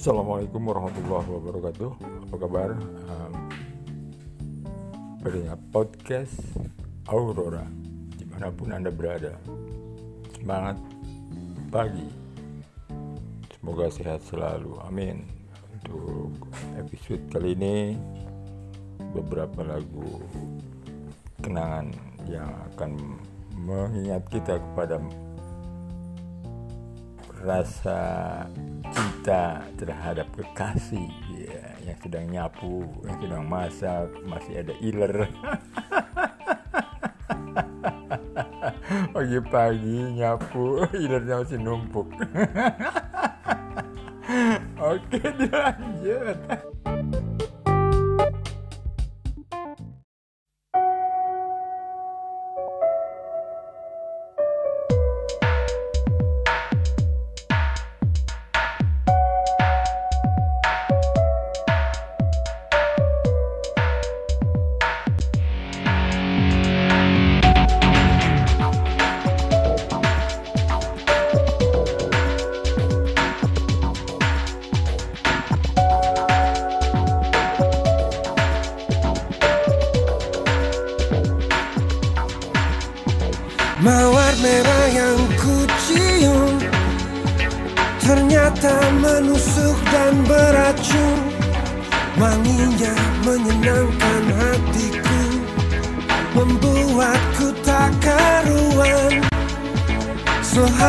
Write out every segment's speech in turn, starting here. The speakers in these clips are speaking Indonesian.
Assalamualaikum warahmatullahi wabarakatuh. Apa kabar? Um, podcast Aurora di mana pun anda berada. Semangat pagi. Semoga sehat selalu. Amin. Untuk episode kali ini beberapa lagu kenangan yang akan mengingat kita kepada rasa cinta terhadap kekasih ya, yang sedang nyapu, yang sedang masak, masih ada iler. Pagi-pagi nyapu, ilernya masih numpuk. Oke, dilanjut.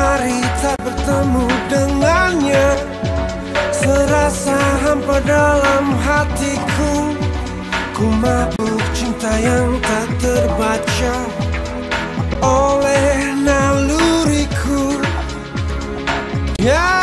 Sehari tak bertemu dengannya. Serasa hampa dalam hatiku. Ku mabuk cinta yang tak terbaca oleh naluriku. Ya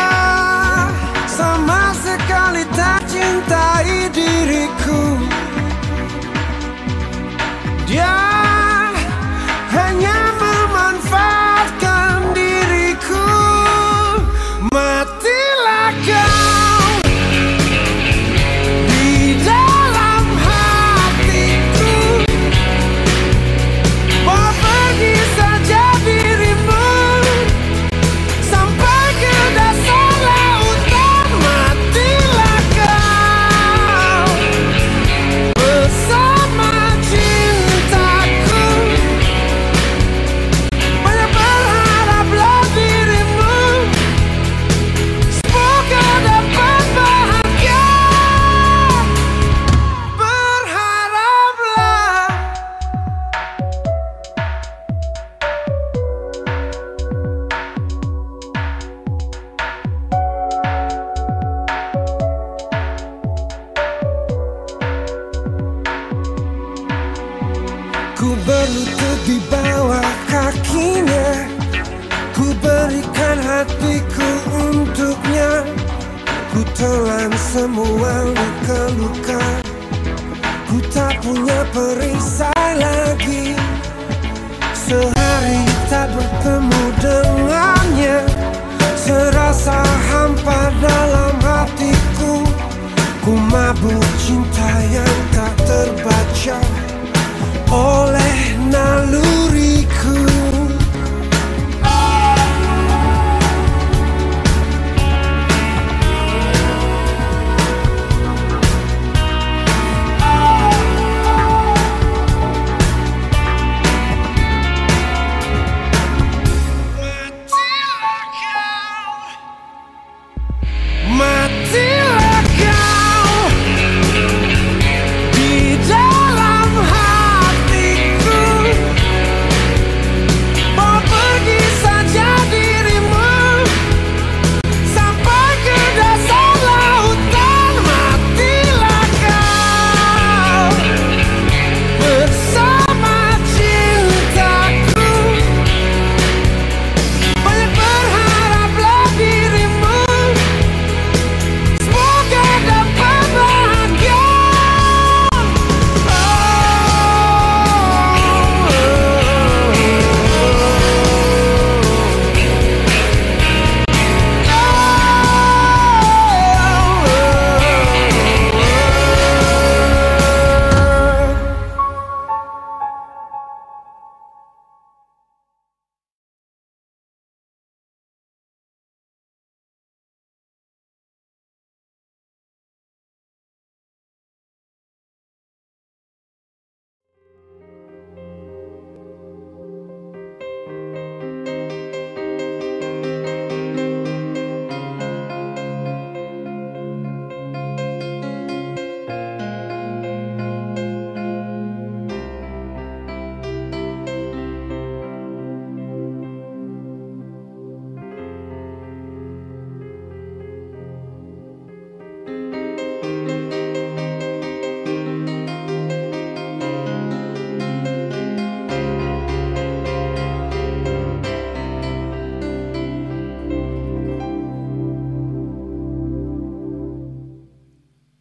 oleh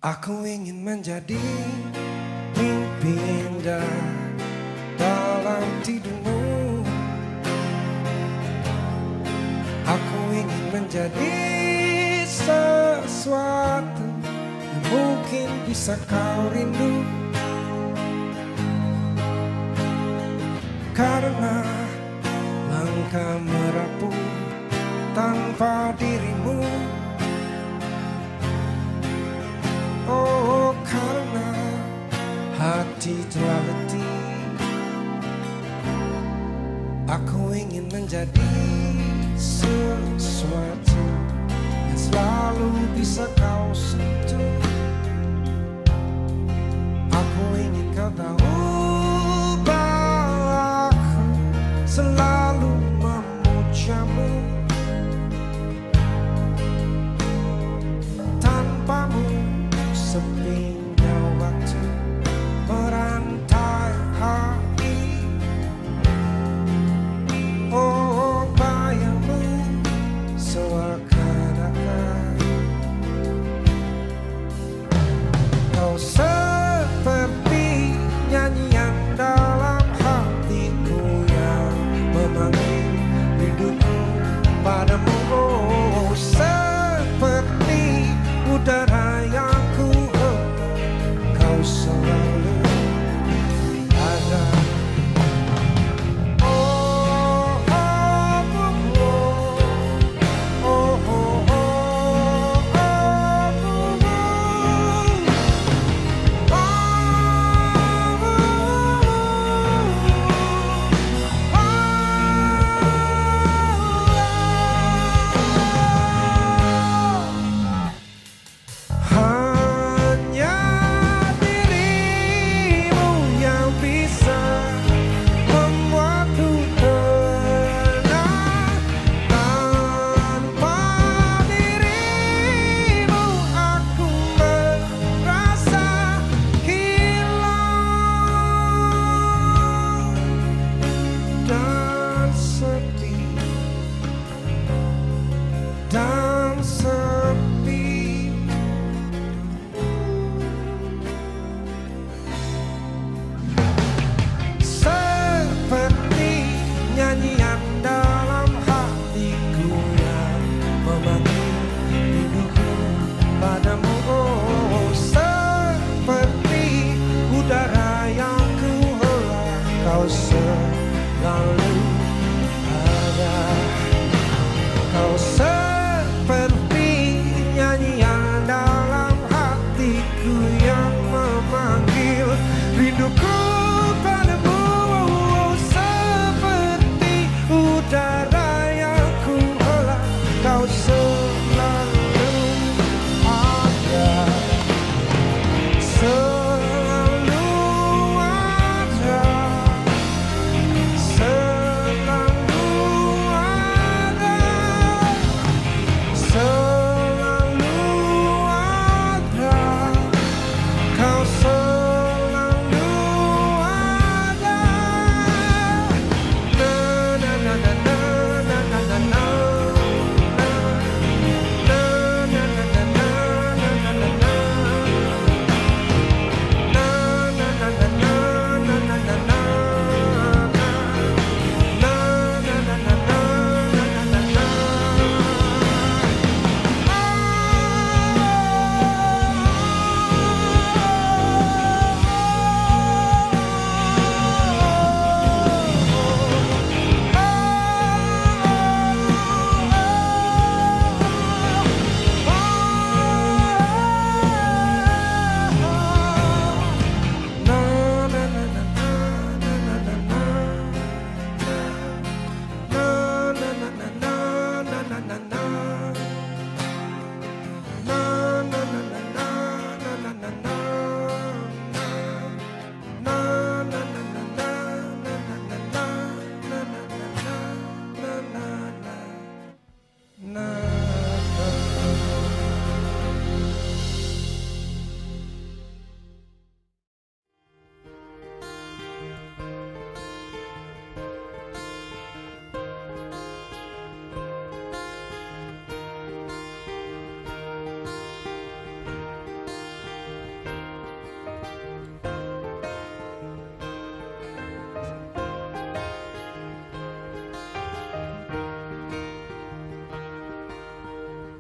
Aku ingin menjadi mimpi indah dalam tidurmu. Aku ingin menjadi sesuatu yang mungkin bisa kau rindu. Karena menjadi sesuatu. wanna move.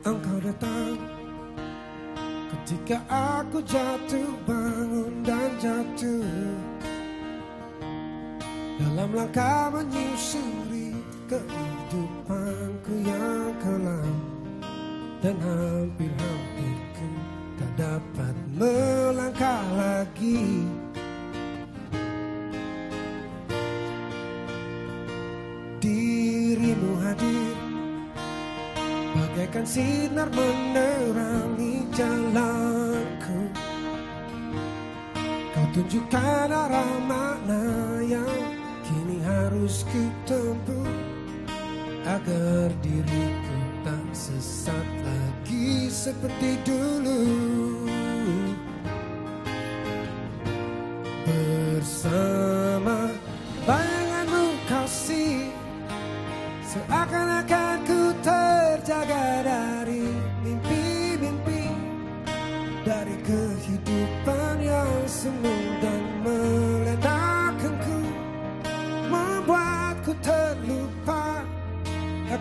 Engkau datang. Ketika aku jatuh bangun dan jatuh. Dalam langkah menyusuri kehidupanku yang kelam Dan hampir-hampir Bagaikan sinar menerangi jalanku. Kau tunjukkan arah mana yang kini harus ku tempuh Agar diriku tak sesat lagi seperti dulu. Bersama bayanganmu kasih Seakan-akan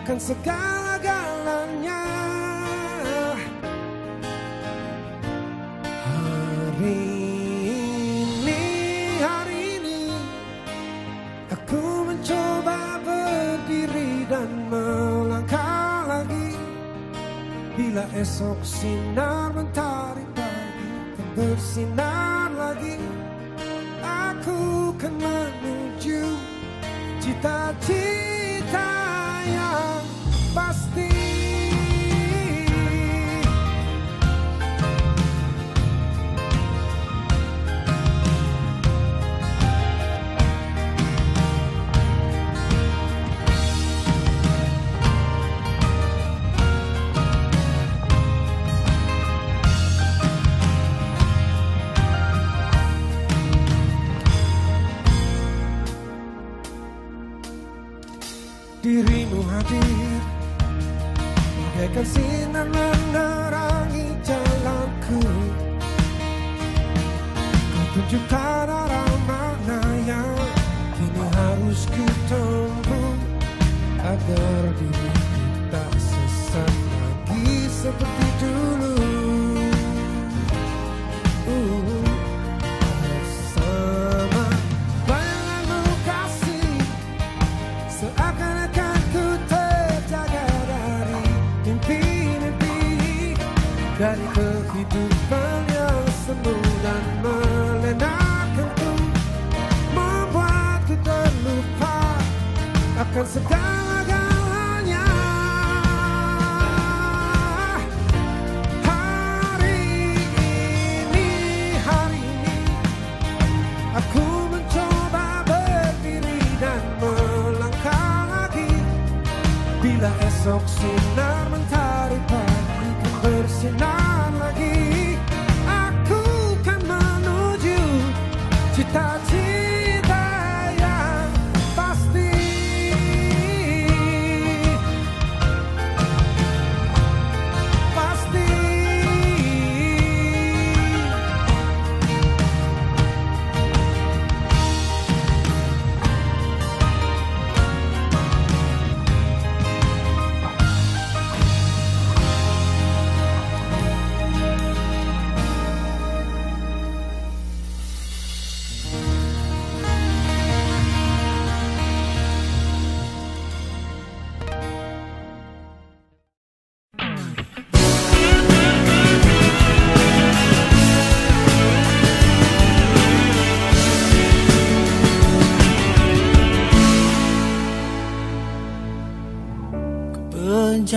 akan segala-galanya Hari ini, hari ini Aku mencoba berdiri dan melangkah lagi. Bila esok sinar mentari pagi akan bersinar lagi Aku kan menuju cita-cita Jalanku. Kau tunjukkan arah mana kini harus ku Agar diriku tak sesat lagi seperti Dari kehidupan yang semu dan melenakanku Membuatku terlupa akan segala-galanya Hari ini, hari ini Aku mencoba berdiri dan melangkah lagi. Bila esok sinar kan bersinar lagi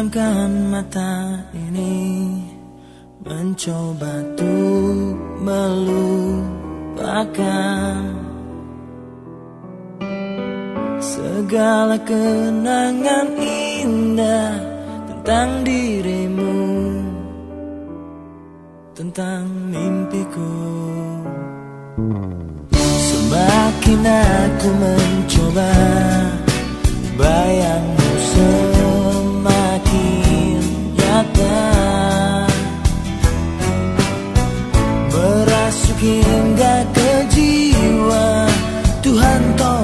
Pejamkan mata ini. Mencoba tuh melupakan Segala kenangan indah Tentang dirimu Tentang mimpiku. Semakin aku mencoba Bayangmu semakin tanto.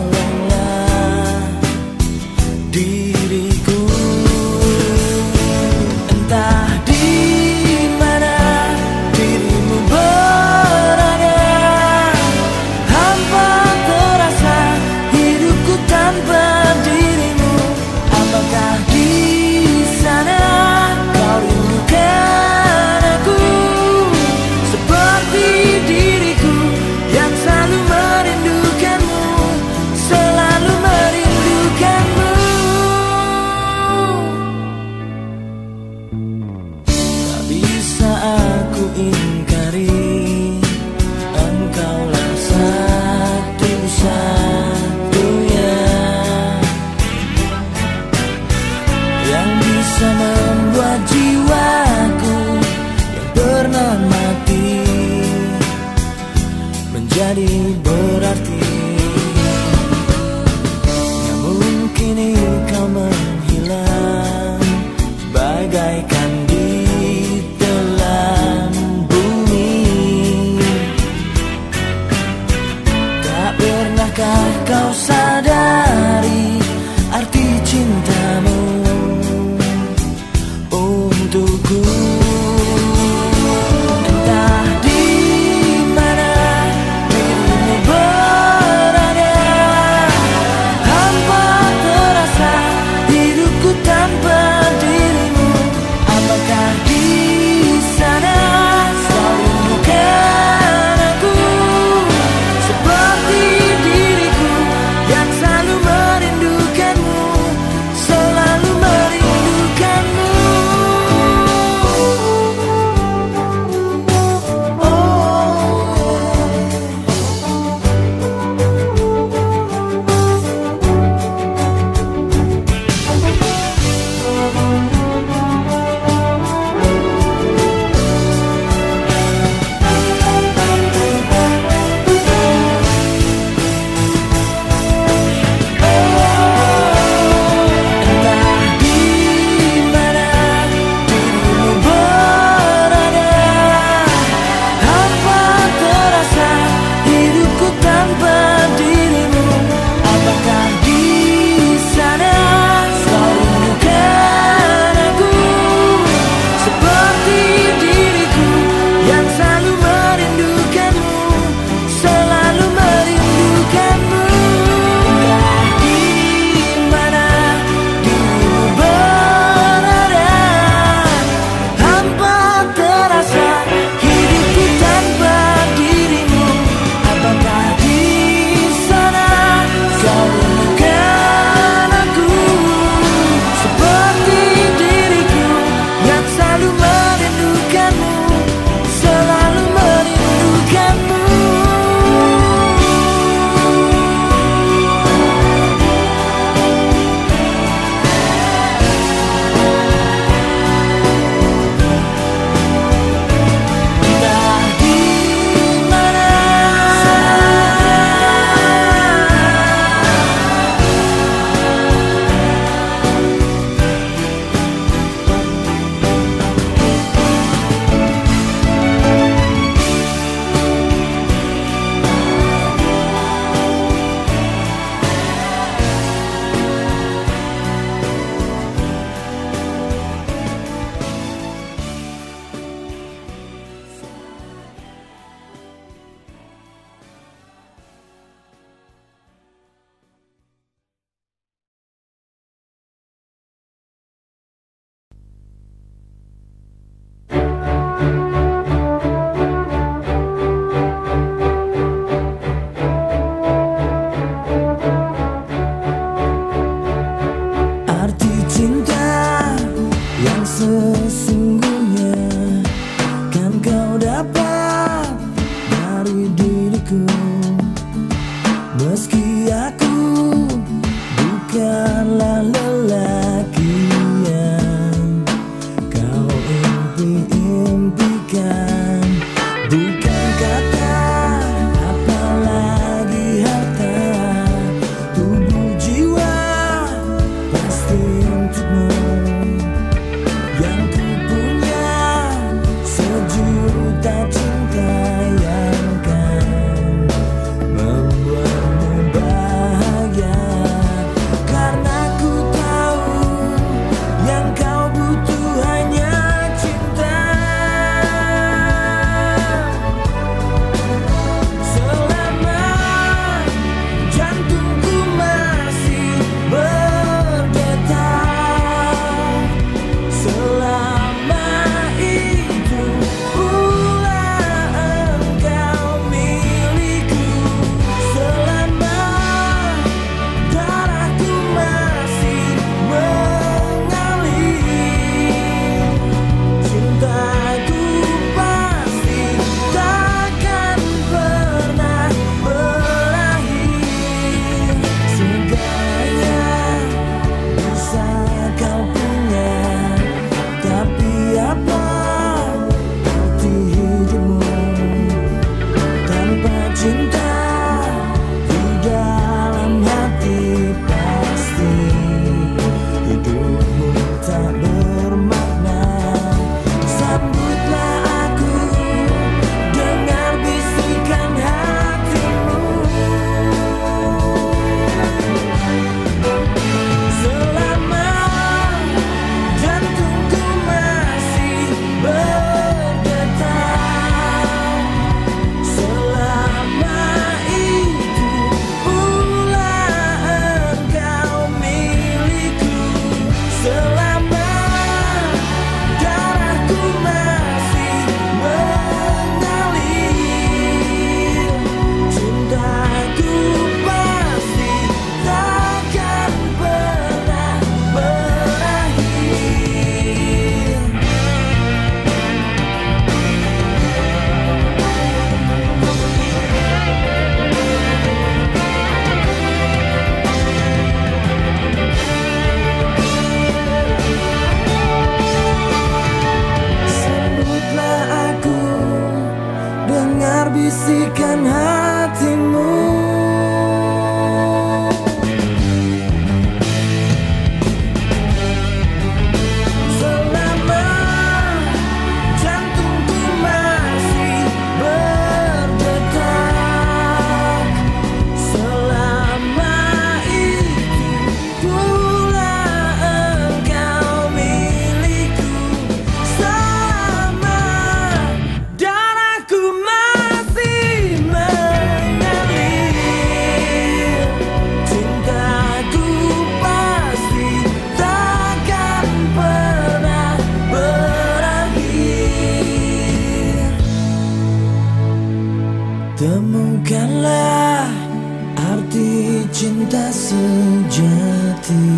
Cinta sejati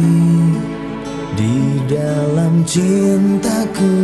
di dalam cintaku.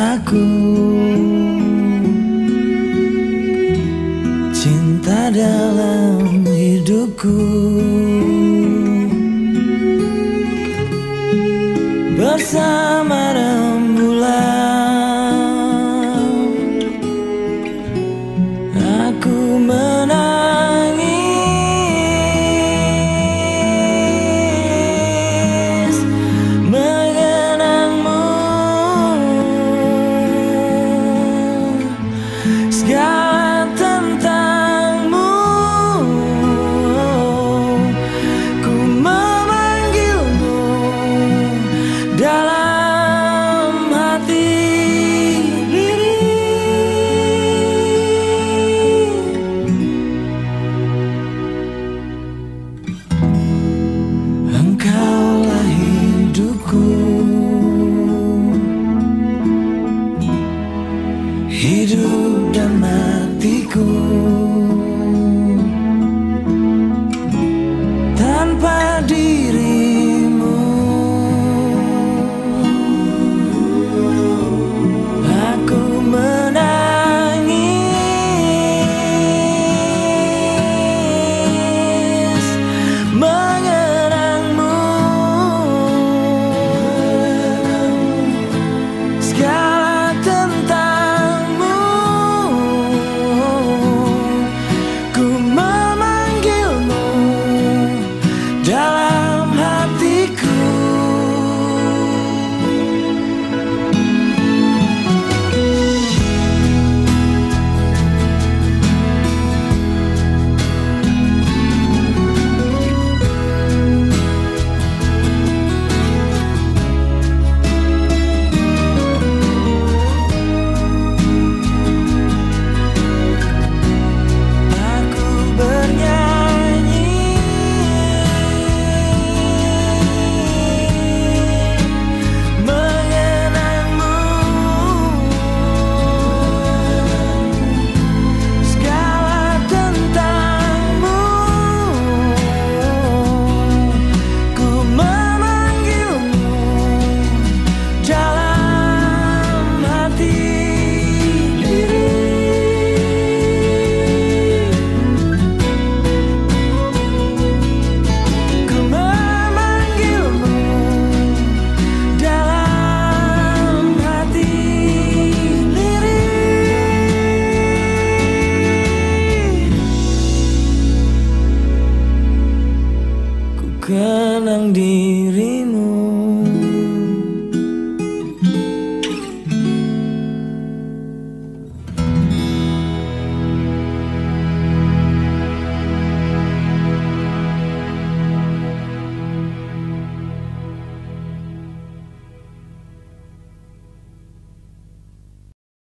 Cintaku